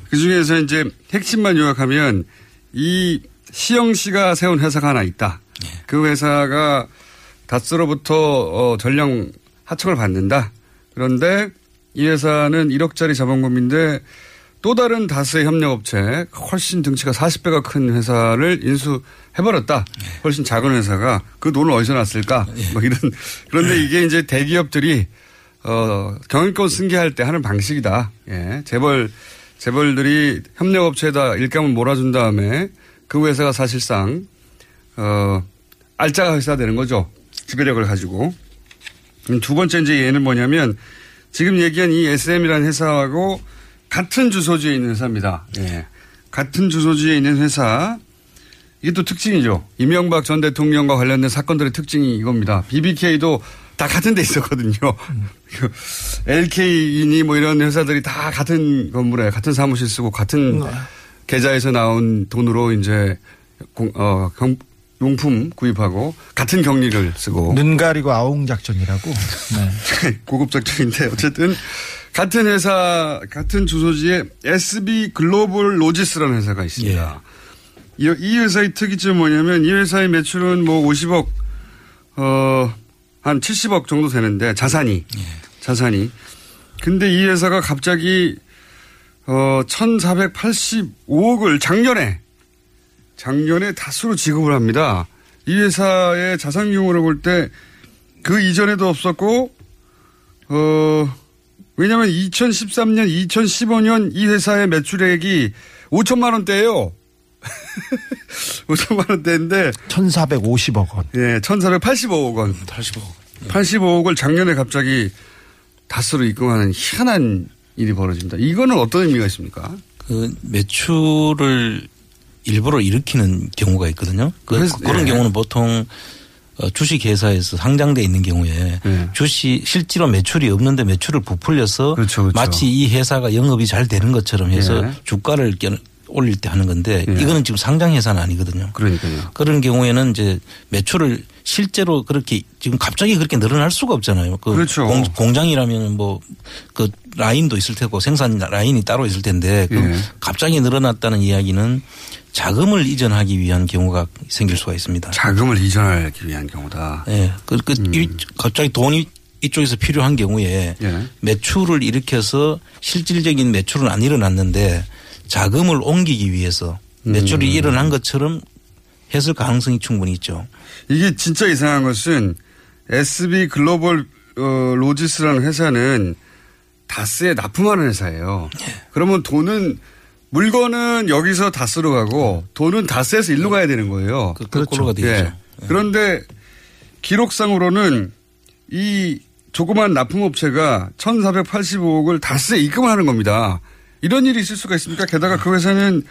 그 중에서 이제 핵심만 요약하면 이 시영 씨가 세운 회사가 하나 있다. 그 회사가 다스로부터 어, 전량 하청을 받는다. 그런데 이 회사는 1억짜리 자본금인데 또 다른 다스의 협력업체 훨씬 등치가 40배가 큰 회사를 인수해버렸다. 훨씬 작은 회사가 그 돈을 어디서 났을까? 뭐 이런 그런데 이게 이제 대기업들이 어 경영권 승계할 때 하는 방식이다. 예, 재벌 재벌들이 협력업체에다 일감을 몰아준 다음에 그 회사가 사실상 어 알짜가 회사가 되는 거죠. 지배력을 가지고. 두 번째 이제 얘는 뭐냐면 지금 얘기한 이 SM이라는 회사하고 같은 주소지에 있는 회사입니다. 예. 같은 주소지에 있는 회사. 이게 또 특징이죠. 이명박 전 대통령과 관련된 사건들의 특징이 이겁니다. BBK도 다 같은 데 있었거든요. LK이니 뭐 이런 회사들이 다 같은 건물에 같은 사무실 쓰고 같은 계좌에서 나온 돈으로 이제 공, 어, 경, 용품 구입하고 같은 격리를 쓰고 눈 가리고 아웅 작전이라고. 네. 고급 작전인데 어쨌든 같은 회사 같은 주소지에 SB 글로벌 로지스라는 회사가 있습니다. 이, 이 회사의 특이점은 뭐냐면 이 회사의 매출은 뭐 50억 어 한 70억 정도 되는데 자산이 자산이 근데 이 회사가 갑자기 어 1,485억을 작년에 작년에 다수로 지급을 합니다. 이 회사의 자산 규모를 볼 때 그 이전에도 없었고 어 왜냐하면 2013년, 2015년 이 회사의 매출액이 5천만 원대예요. 5천만 원대인데 1,450억 원. 예, 1,485억 원. 85억. 85억을 작년에 갑자기 다스로 입금하는 희한한 일이 벌어집니다. 이거는 어떤 의미가 있습니까? 그 매출을 일부러 일으키는 경우가 있거든요. 그, 런 예. 경우는 보통 어, 주식회사에서 상장돼 있는 경우에 예. 주식 실제로 매출이 없는데 매출을 부풀려서 그렇죠, 그렇죠. 마치 이 회사가 영업이 잘 되는 것처럼 해서 예. 주가를 깨- 올릴 때 하는 건데 예. 이거는 지금 상장 회사는 아니거든요. 그러니까요. 그런 경우에는 이제 매출을 실제로 그렇게 지금 갑자기 그렇게 늘어날 수가 없잖아요. 그 그렇죠. 공, 장이라면 뭐 그 라인도 있을 테고 생산 라인이 따로 있을 텐데 그 예. 갑자기 늘어났다는 이야기는 자금을 이전하기 위한 경우가 생길 수가 있습니다. 자금을 이전하기 위한 경우다. 예. 그, 그 음. 이- 갑자기 돈이 이쪽에서 필요한 경우에 예. 매출을 일으켜서 실질적인 매출은 안 일어났는데 자금을 옮기기 위해서 매출이 음. 일어난 것처럼 했을 가능성이 충분히 있죠. 이게 진짜 이상한 것은 SB 글로벌 어, 로지스라는 회사는 다스에 납품하는 회사예요. 그러면 돈은 물건은 여기서 다스로 가고 돈은 다스에서 일로 가야 되는 거예요. 그 거꾸로가 되겠죠. 예. 그런데 기록상으로는 이 조그만 납품업체가 1,485억을 다스에 입금을 하는 겁니다. 이런 일이 있을 수가 있습니까? 게다가 그 회사는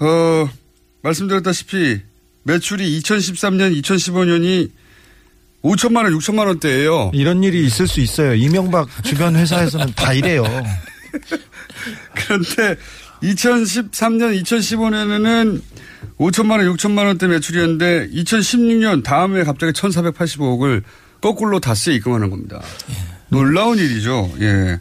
어 말씀드렸다시피 매출이 2013년, 2015년이 5천만 원, 6천만 원대예요. 이런 일이 있을 수 있어요. 이명박 주변 회사에서는 다 이래요. 그런데 2013년, 2015년에는 5천만 원, 6천만 원대 매출이었는데 2016년 다음에 갑자기 1,485억을 거꾸로 다스에 입금하는 겁니다. 놀라운 일이죠. 예.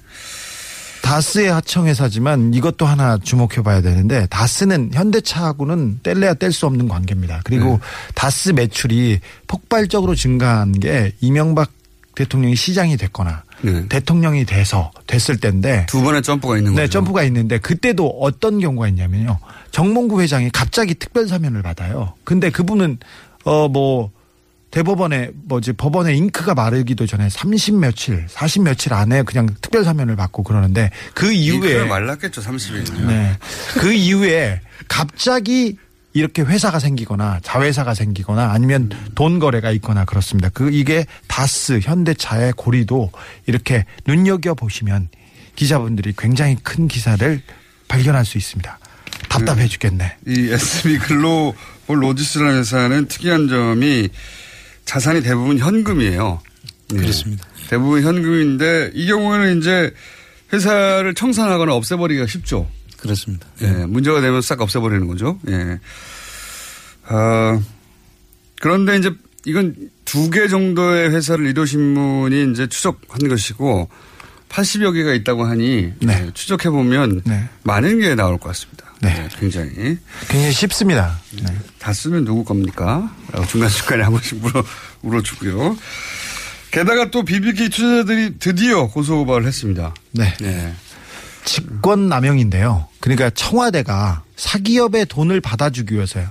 다스의 하청회사지만 이것도 하나 주목해 봐야 되는데 다스는 현대차하고는 뗄래야 뗄 수 없는 관계입니다. 그리고 네. 다스 매출이 폭발적으로 증가한 게 이명박 대통령이 시장이 됐거나 대통령이 돼서 됐을 때인데 네. 두 번의 점프가 있는 네, 거죠. 점프가 있는데 그때도 어떤 경우가 있냐면요. 정몽구 회장이 갑자기 특별 사면을 받아요. 근데 그분은 어 뭐 대법원에 뭐지 법원에 잉크가 마르기도 전에 30 며칠, 40 며칠 안에 그냥 특별 사면을 받고 그러는데 그 이후에 말랐겠죠, 30일이면. 네. 그 이후에 갑자기 이렇게 회사가 생기거나 자회사가 생기거나 아니면 돈 거래가 있거나 그렇습니다. 그 이게 다스 현대차의 고리도 이렇게 눈여겨 보시면 기자분들이 굉장히 큰 기사를 발견할 수 있습니다. 답답해 죽겠네. 이 SB 글로벌 로지스라는 회사는 특이한 점이 자산이 대부분 현금이에요. 예. 그렇습니다. 대부분 현금인데 이 경우에는 이제 회사를 청산하거나 없애버리기가 쉽죠. 그렇습니다. 예, 문제가 되면 싹 없애버리는 거죠. 예. 아, 그런데 이제 이건 두 개 정도의 회사를 일요신문이 이제 추적한 것이고 80여 개가 있다고 하니 예, 추적해 보면 많은 게 나올 것 같습니다. 네, 굉장히. 굉장히 쉽습니다. 네. 다 쓰면 누구 겁니까? 라고 중간 중간에 한 번씩 물어, 물어주고요. 게다가 또 BBK 투자자들이 드디어 고소 고발을 했습니다. 네. 직권 남용인데요. 그러니까 청와대가 사기업의 돈을 받아주기 위해서요.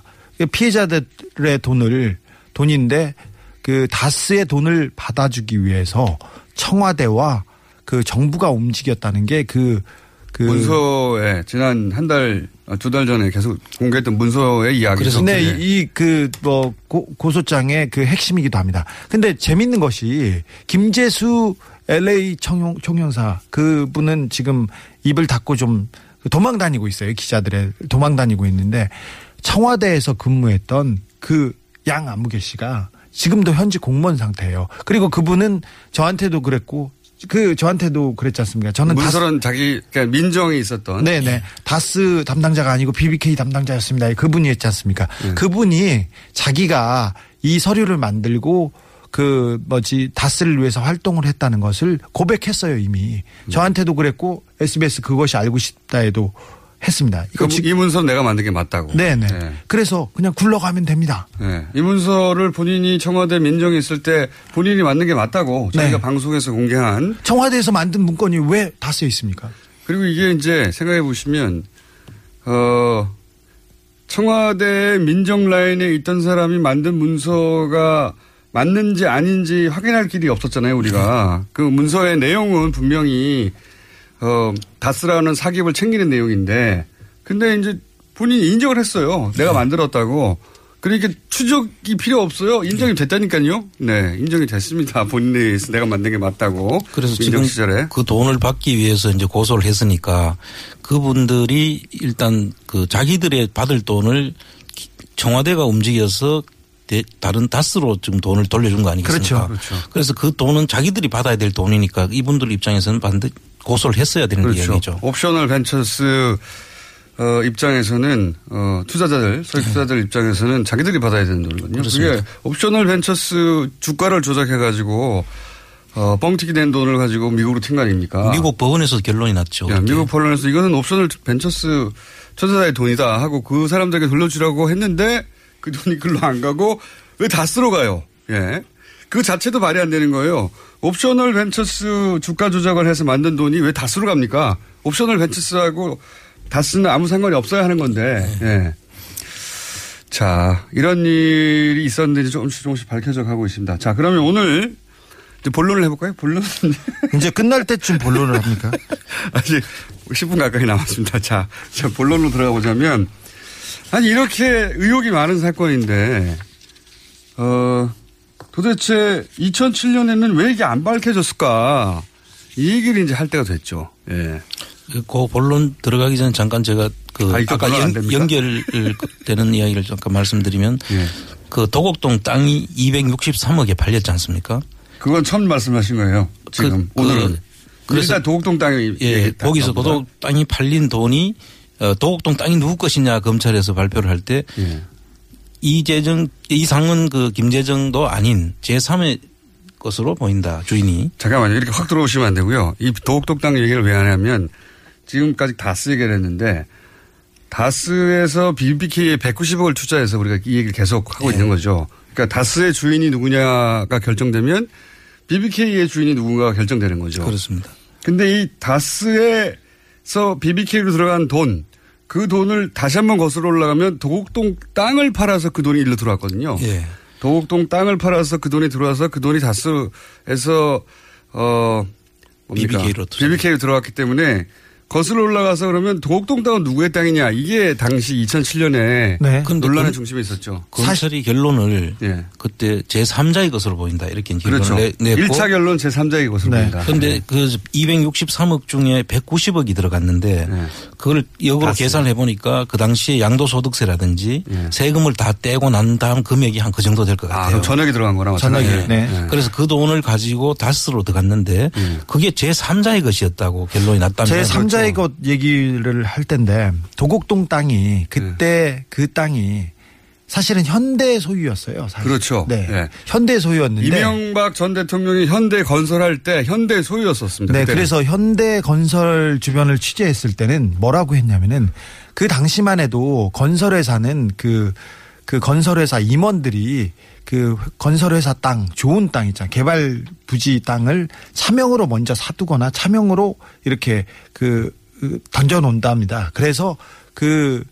피해자들의 돈을 돈인데 그 다스의 돈을 받아주기 위해서 청와대와 그 정부가 움직였다는 게그 그 문서에 지난 한 달, 두 달 전에 계속 공개했던 문서의 이야기죠. 네, 이그 뭐 고소장의 그 핵심이기도 합니다. 근데 재밌는 것이 김재수 LA 청용, 총영사 그분은 지금 입을 닫고 좀 도망 다니고 있어요. 기자들의 도망 다니고 있는데 청와대에서 근무했던 그양 안무계 씨가 지금도 현직 공무원 상태예요. 그리고 그분은 저한테도 그랬고 그 저한테도 그랬지 않습니까? 저는 문서는 자기 그러니까 민정이 있었던 네네 다스 담당자가 아니고 BBK 담당자였습니다. 그분이 했지 않습니까? 그분이 자기가 이 서류를 만들고 그 뭐지 다스를 위해서 활동을 했다는 것을 고백했어요 이미 저한테도 그랬고 SBS 그것이 알고 싶다에도 했습니다. 그럼 이 문서 는 내가 만든 게 맞다고. 네네. 그래서 그냥 굴러가면 됩니다. 네. 이 문서를 본인이 청와대 민정에 있을 때 본인이 만든 게 맞다고 자기가 네. 방송에서 공개한 청와대에서 만든 문건이 왜 다스에 있습니까? 그리고 이게 이제 생각해 보시면 어 청와대 민정 라인에 있던 사람이 만든 문서가 맞는지 아닌지 확인할 길이 없었잖아요, 우리가. 그 문서의 내용은 분명히 어 다스라는 사기업을 챙기는 내용인데 근데 이제 본인이 인정을 했어요. 내가 만들었다고. 그러니까 추적이 필요 없어요. 인정이 됐다니까요. 네, 인정이 됐습니다. 의해서 내가 만든 게 맞다고. 그래서 지금 시절에. 그 돈을 받기 위해서 이제 고소를 했으니까 그분들이 일단 그 자기들의 받을 돈을 기- 청와대가 움직여서 대- 다른 다스로 지금 돈을 돌려준 거 아니겠습니까? 그렇죠, 그렇죠. 그래서 그 돈은 자기들이 받아야 될 돈이니까 이분들 입장에서는 반드시 고소를 했어야 되는 그렇죠. 이야기죠. 옵셔널 벤처스 어, 입장에서는 어, 투자자들 소액 투자자들 입장에서는 자기들이 받아야 되는 돈이거든요. 네. 그렇습니다. 그게 옵셔널 벤처스 주가를 조작해 가지고 어, 뻥튀기 된 돈을 가지고 미국으로 튄 거 아닙니까? 미국 법원에서 결론이 났죠. 야, 미국 법원에서 이거는 옵셔널 벤처스 투자자의 돈이다 하고 그 사람들에게 돌려주라고 했는데 그 돈이 글로 안 가고 왜 다스로 가요? 예. 그 자체도 말이 안 되는 거예요. 옵셔널 벤처스 주가 조작을 해서 만든 돈이 왜 다스로 갑니까? 옵셔널 벤처스하고 다스는 아무 상관이 없어야 하는 건데, 예. 자, 이런 일이 있었는데 조금씩 조금씩 밝혀져 가고 있습니다. 자, 그러면 오늘 이제 본론을 해볼까요? 본론? 이제 끝날 때쯤 본론을 합니까? 아직 10분 가까이 남았습니다. 자, 자 본론으로 들어가 보자면 아니 이렇게 의혹이 많은 사건인데 어 도대체 2007년에는 왜 이게 안 밝혀졌을까? 이 얘기를 이제 할 때가 됐죠. 예. 그 본론 들어가기 전에 잠깐 제가 그 아, 연, 됩니까? 연결되는 이야기를 잠깐 말씀드리면 예. 그 도곡동 땅이 263억에 팔렸지 않습니까? 그건 처음 말씀하신 거예요. 지금 그- 오늘은. 그래서- 일단 도곡동 땅이 예, 거기서 도곡 땅이 팔린 돈이 어, 도곡동 땅이 누구 것이냐 검찰에서 발표를 할때 예. 이재정 이상은 그 김재정도 아닌 제3의 것으로 보인다 주인이. 잠깐만요. 이렇게 확 들어오시면 안 되고요. 이 도곡동 땅 얘기를 왜 하냐면 지금까지 다스 얘기를 했는데 다스에서 BBK에 190억을 투자해서 우리가 이 얘기를 계속 하고 있는 거죠. 그러니까 다스의 주인이 누구냐가 결정되면 BBK의 주인이 누군가가 결정되는 거죠. 그렇습니다. 근데 이 다스 에서 BBK로 들어간 돈, 그 돈을 다시 한번 거슬러 올라가면 도곡동 땅을 팔아서 그 돈이 일로 들어왔거든요. 예. 도곡동 땅을 팔아서 그 돈이 들어와서 그 돈이 다스에서 어 뭡니까? BBK로 들어왔기 때문에 거슬러 올라가서 그러면 도곡동 땅은 누구의 땅이냐 이게 당시 2007년에 네. 논란의 그- 중심에 있었죠. 검찰이 결론을 예. 그때 제 3자의 것으로 보인다 이렇게 결론을 그렇죠. 내, 냈고 1차 결론 제 3자의 것으로 네. 보인다. 그런데 그 263억 중에 190억이 들어갔는데 네. 그걸 역으로. 계산을 해보니까 그 당시에 양도소득세라든지 네. 세금을 다 떼고 난 다음 금액이 한 그 정도 될것 아, 같아요. 그럼 전액이 들어간 거랑 전액이. 네. 그래서 그 돈을 가지고 다스로 들어갔는데 음. 그게 제 3자의 것이었다고 결론이 났다면 제 3자 의 그렇죠. 것 얘기를 할 텐데 도곡동 땅이 그때 그 땅이 사실은 현대 소유였어요. 사실. 그렇죠. 네. 예. 현대 소유였는데 이명박 전 대통령이 현대 건설할 때 현대 소유였었습니다. 네, 그때는. 그래서 현대 건설 주변을 취재했을 때는 뭐라고 했냐면은 그 당시만 해도 건설회사는 그, 그 건설회사 임원들이 그 건설회사 땅, 좋은 땅 있잖아요. 개발 부지 땅을 차명으로 먼저 사두거나 차명으로 이렇게 그, 그 던져 놓는답니다. 그래서 그,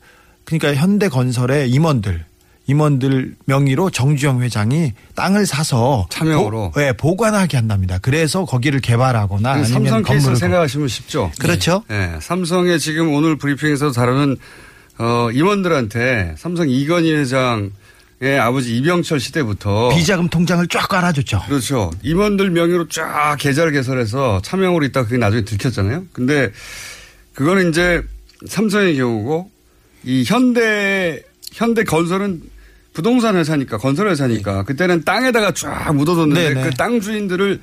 그러니까 현대 건설의 임원들, 임원들 명의로 정주영 회장이 땅을 사서 차명으로? 보, 네, 보관하게 한답니다. 그래서 거기를 개발하거나 그 아니면 삼성 케이스 건물을 생각하시면 쉽죠. 그렇죠. 네. 삼성의 지금 오늘 브리핑에서 다루는 어, 임원들한테 삼성 이건희 회장 의 아버지 이병철 시대부터 비자금 통장을 쫙 깔아줬죠. 그렇죠. 임원들 명의로 쫙 계좌를 개설해서 차명으로 있다 가 그게 나중에 들켰잖아요. 근데 그거는 이제 삼성의 경우고 이 현대 현대 건설은 부동산 회사니까 건설 회사니까 그때는 땅에다가 쫙 묻어뒀는데 네, 네. 그땅 주인들을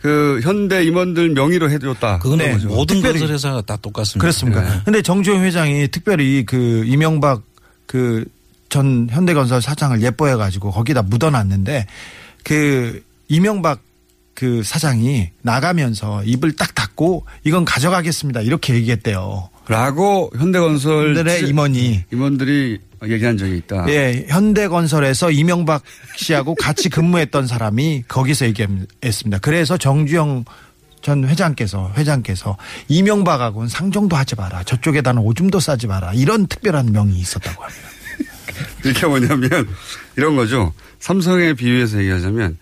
그 현대 임원들 명의로 해줬다. 그거는 네. 모든 특별히- 건설 회사가 다 똑같습니다. 그렇습니까? 네. 근데 정주영 회장이 특별히 그 이명박 그 전 현대건설 사장을 예뻐해 가지고 거기다 묻어놨는데 그 이명박 그 사장이 나가면서 입을 딱 닫고 이건 가져가겠습니다 이렇게 얘기했대요. 라고 현대건설 들의 취재- 임원이 임원들이 얘기한 적이 있다. 예, 현대건설에서 이명박 씨하고 같이 근무했던 사람이 거기서 얘기했습니다. 그래서 정주영 전 회장께서 회장께서 이명박하고는 상종도 하지 마라. 저쪽에다는 오줌도 싸지 마라. 이런 특별한 명이 있었다고 합니다. 이게 뭐냐면 이런 거죠. 삼성에 비유해서 얘기하자면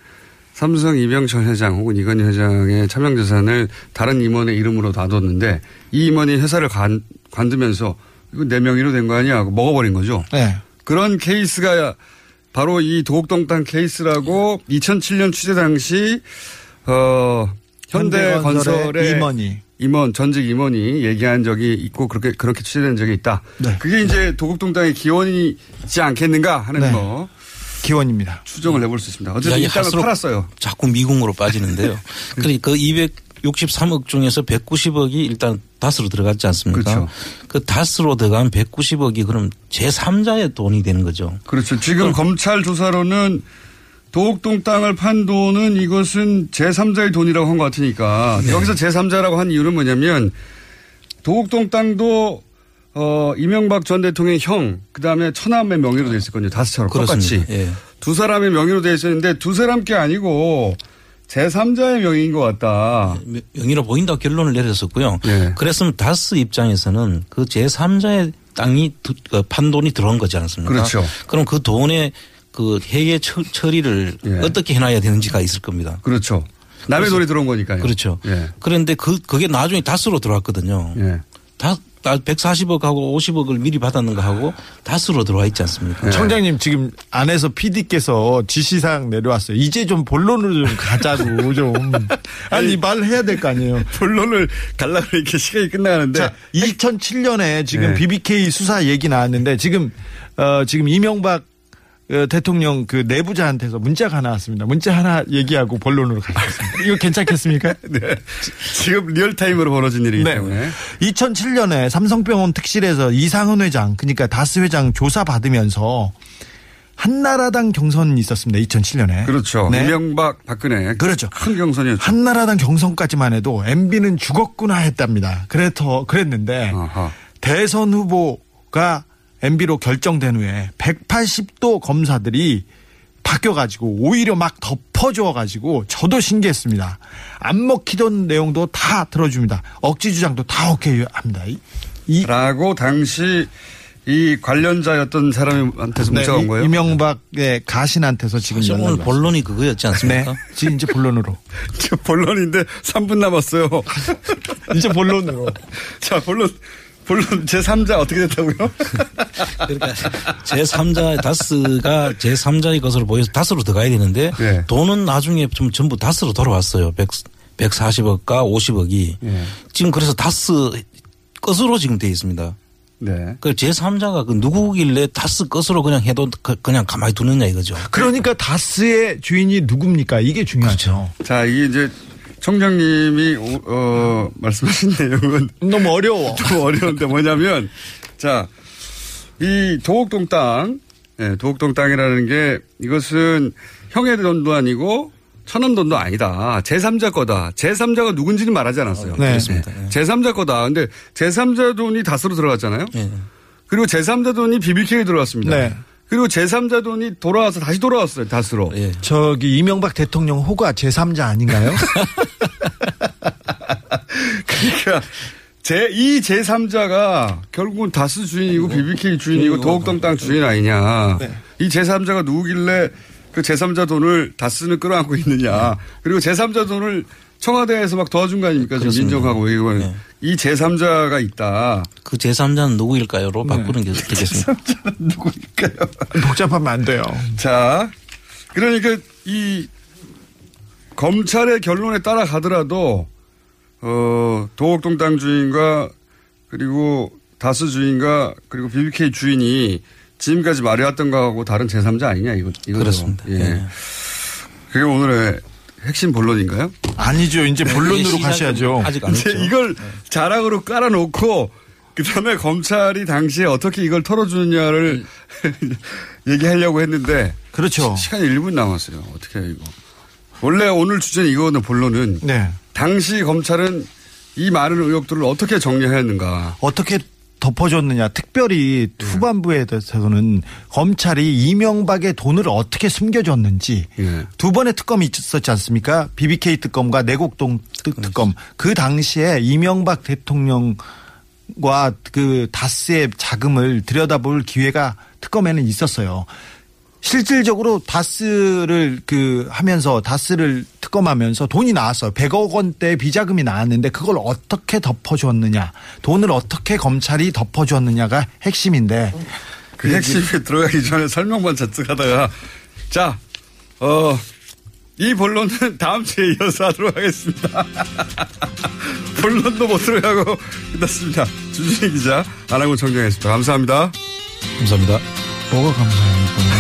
삼성 이병철 회장 혹은 이건희 회장의 차명 재산을 다른 임원의 이름으로 놔뒀는데 이 임원이 회사를 관, 관두면서 이거 내 명의로 된 거 아니야 하고 먹어버린 거죠. 네. 그런 케이스가 바로 이 도곡동 땅 케이스라고 2007년 취재 당시 어 현대건설의 현대건설의 임원이. 임원 전직 임원이 얘기한 적이 있고 그렇게 그렇게 취재된 적이 있다. 네. 그게 이제 도곡동 땅의 기원이지 않겠는가 하는 네. 거 기원입니다. 추정을 해볼 수 있습니다. 어쨌든 이 땅을 팔았어요. 자꾸 미궁으로 빠지는데요. 그러니까 그 263억 중에서 190억이 일단 다스로 들어갔지 않습니까? 그렇죠. 그 다스로 들어간 190억이 그럼 제3자의 돈이 되는 거죠. 그렇죠. 지금 검찰 조사로는 도곡동 땅을 판 돈은 이것은 제3자의 돈이라고 한 것 같으니까 네. 여기서 제3자라고 한 이유는 뭐냐면 도곡동 땅도 어 이명박 전 대통령의 형 그 다음에 처남의 명의로 돼 있었거든요. 다스처럼 똑같이. 예. 두 사람의 명의로 돼 있었는데 두 사람 게 아니고 제3자의 명의인 것 같다. 명의로 보인다고 결론을 내렸었고요. 네. 그랬으면 다스 입장에서는 그 제3자의 땅이 두- 그 판돈이 들어온 거지 않습니까? 그렇죠. 그럼 그 돈의 그 해외 처, 처리를 예. 어떻게 해놔야 되는지가 있을 겁니다. 그렇죠. 남의 돈이 들어온 거니까요. 그렇죠. 예. 그런데 그 그게 나중에 다스로 들어왔거든요. 예. 다 140억하고 50억을 미리 받았는가 하고 다스로 들어와 있지 않습니까? 네. 청장님 지금 안에서 PD께서 지시사항 내려왔어요. 이제 좀 본론으로 좀 가자고 좀. 아니 말해야 될 거 아니에요. 본론을 갈라고 이렇게 시간이 끝나가는데. 자, 2007년에 지금 네. BBK 수사 얘기 나왔는데 지금 어 지금 이명박 어, 대통령 그 내부자한테서 문자가 하나 왔습니다. 문자 하나 얘기하고 본론으로 가겠습니다. 이거 괜찮겠습니까? 네. 지금 real time으로 벌어진 일이기 네. 때문에. 2007년에 삼성병원 특실에서 이상은 회장, 그러니까 다스 회장 조사 받으면서 한나라당 경선이 있었습니다. 2007년에. 그렇죠. 네. 이명박 박근혜. 그렇죠. 큰 경선이었죠. 한나라당 경선까지만 해도 MB는 죽었구나 했답니다. 그래서 그랬는데 대선 후보가 MB로 결정된 후에 180도 검사들이 바뀌어가지고 오히려 막 덮어줘가지고 저도 신기했습니다. 안 먹히던 내용도 다 들어줍니다. 억지 주장도 다 오케이 합니다. 이, 라고 당시 이 관련자였던 사람한테서 문자가 온 거예요? 네, 이명박의 가신한테서 지금 사실 오늘 본론이 그거였지 않습니까? 네. 지금 이제 본론으로. 저 본론인데 3분 남았어요. 이제 본론으로. 자, 본론. 본론 제3자 어떻게 됐다고요? 그러니까 제3자 다스가 제3자의 것으로 보여서 다스로 들어가야 되는데 네. 돈은 나중에 좀 전부 다스로 돌아왔어요. 100, 140억과 50억이. 예. 지금 그래서 다스 것으로 지금 돼 있습니다. 네. 그 제3자가 그 누구길래 다스 것으로 그냥 해도 그- 그냥 가만히 두느냐 이거죠. 그러니까 다스의 주인이 누굽니까? 이게 중요하죠. 자, 이게 이제 청장님이 오- 어, 말씀하신 내용은 너무 어려워. 좀 어려운데 뭐냐면 자, 이 도곡동 땅, 예, 도곡동 땅이라는 게 이것은 형의 돈도 아니고 천원 돈도 아니다. 제3자 거다. 제3자가 누군지는 말하지 않았어요. 네. 그렇습니다. 제3자 거다. 근데 제3자 돈이 다스로 들어갔잖아요. 예. 그리고 제3자 돈이 BBK에 들어갔습니다. 네. 그리고 제3자 돈이 돌아와서 다시 돌아왔어요. 다스로. 예. 저기 이명박 대통령 호가 제3자 아닌가요? 그러니까 제, 이 제3자가 결국은 다스 주인이고 BBK 주인이고 도곡동 땅 주인 아니냐. 네. 이 제3자가 누구길래 그 제3자 돈을 다스는 끌어안고 있느냐. 그리고 제3자 돈을 청와대에서 막 도와준 거 아닙니까? 지금. 민정하고 이거 네. 이 제3자가 있다. 그 제3자는 누구일까요?로 바꾸는 게 어떻겠습니까? 누구일까요? 복잡하면 안 돼요. 자, 그러니까 이 검찰의 결론에 따라가더라도 어, 도곡동 땅 주인과 그리고 다스 주인과 그리고 BBK 주인이 지금까지 말해왔던 거하고 다른 제3자 아니냐 이거 이거죠. 그렇습니다. 예. 예. 그게 오늘의 핵심 본론인가요? 아니죠. 이제 본론으로 시작은 가셔야죠. 아직 안 이제 했죠. 이걸 자락으로 깔아놓고 그다음에 검찰이 당시에 어떻게 이걸 털어주느냐를 얘기하려고 했는데 그렇죠. 시 간이 1분 남았어요. 어떻게 해요, 이거. 원래 오늘 주제는 이거는 본론은 네. 당시 검찰은 이 많은 의혹들을 어떻게 정리해야 했는가. 어떻게 덮어줬느냐. 특별히 후반부에 대해서는 검찰이 이명박의 돈을 어떻게 숨겨줬는지 예. 두 번의 특검이 있었지 않습니까? BBK 특검과 내곡동 특- 특검. 그 당시에 이명박 대통령과 그 다스의 자금을 들여다볼 기회가 특검에는 있었어요. 실질적으로 다스를 그 하면서 다스를 특검하면서 돈이 나왔어요. 100억 원대 비자금이 나왔는데 그걸 어떻게 덮어줬느냐. 돈을 어떻게 검찰이 덮어줬느냐가 핵심인데 그 핵심에 들어가기 전에 설명만 잔뜩 하다가 자, 어, 이 본론은 다음 주에 이어서 하도록 하겠습니다. 본론도 못 들어가고 끝났습니다. 주진희 기자, 안하고 청정했습니다. 감사합니다. 감사합니다. 뭐가 감사해요. 이거는.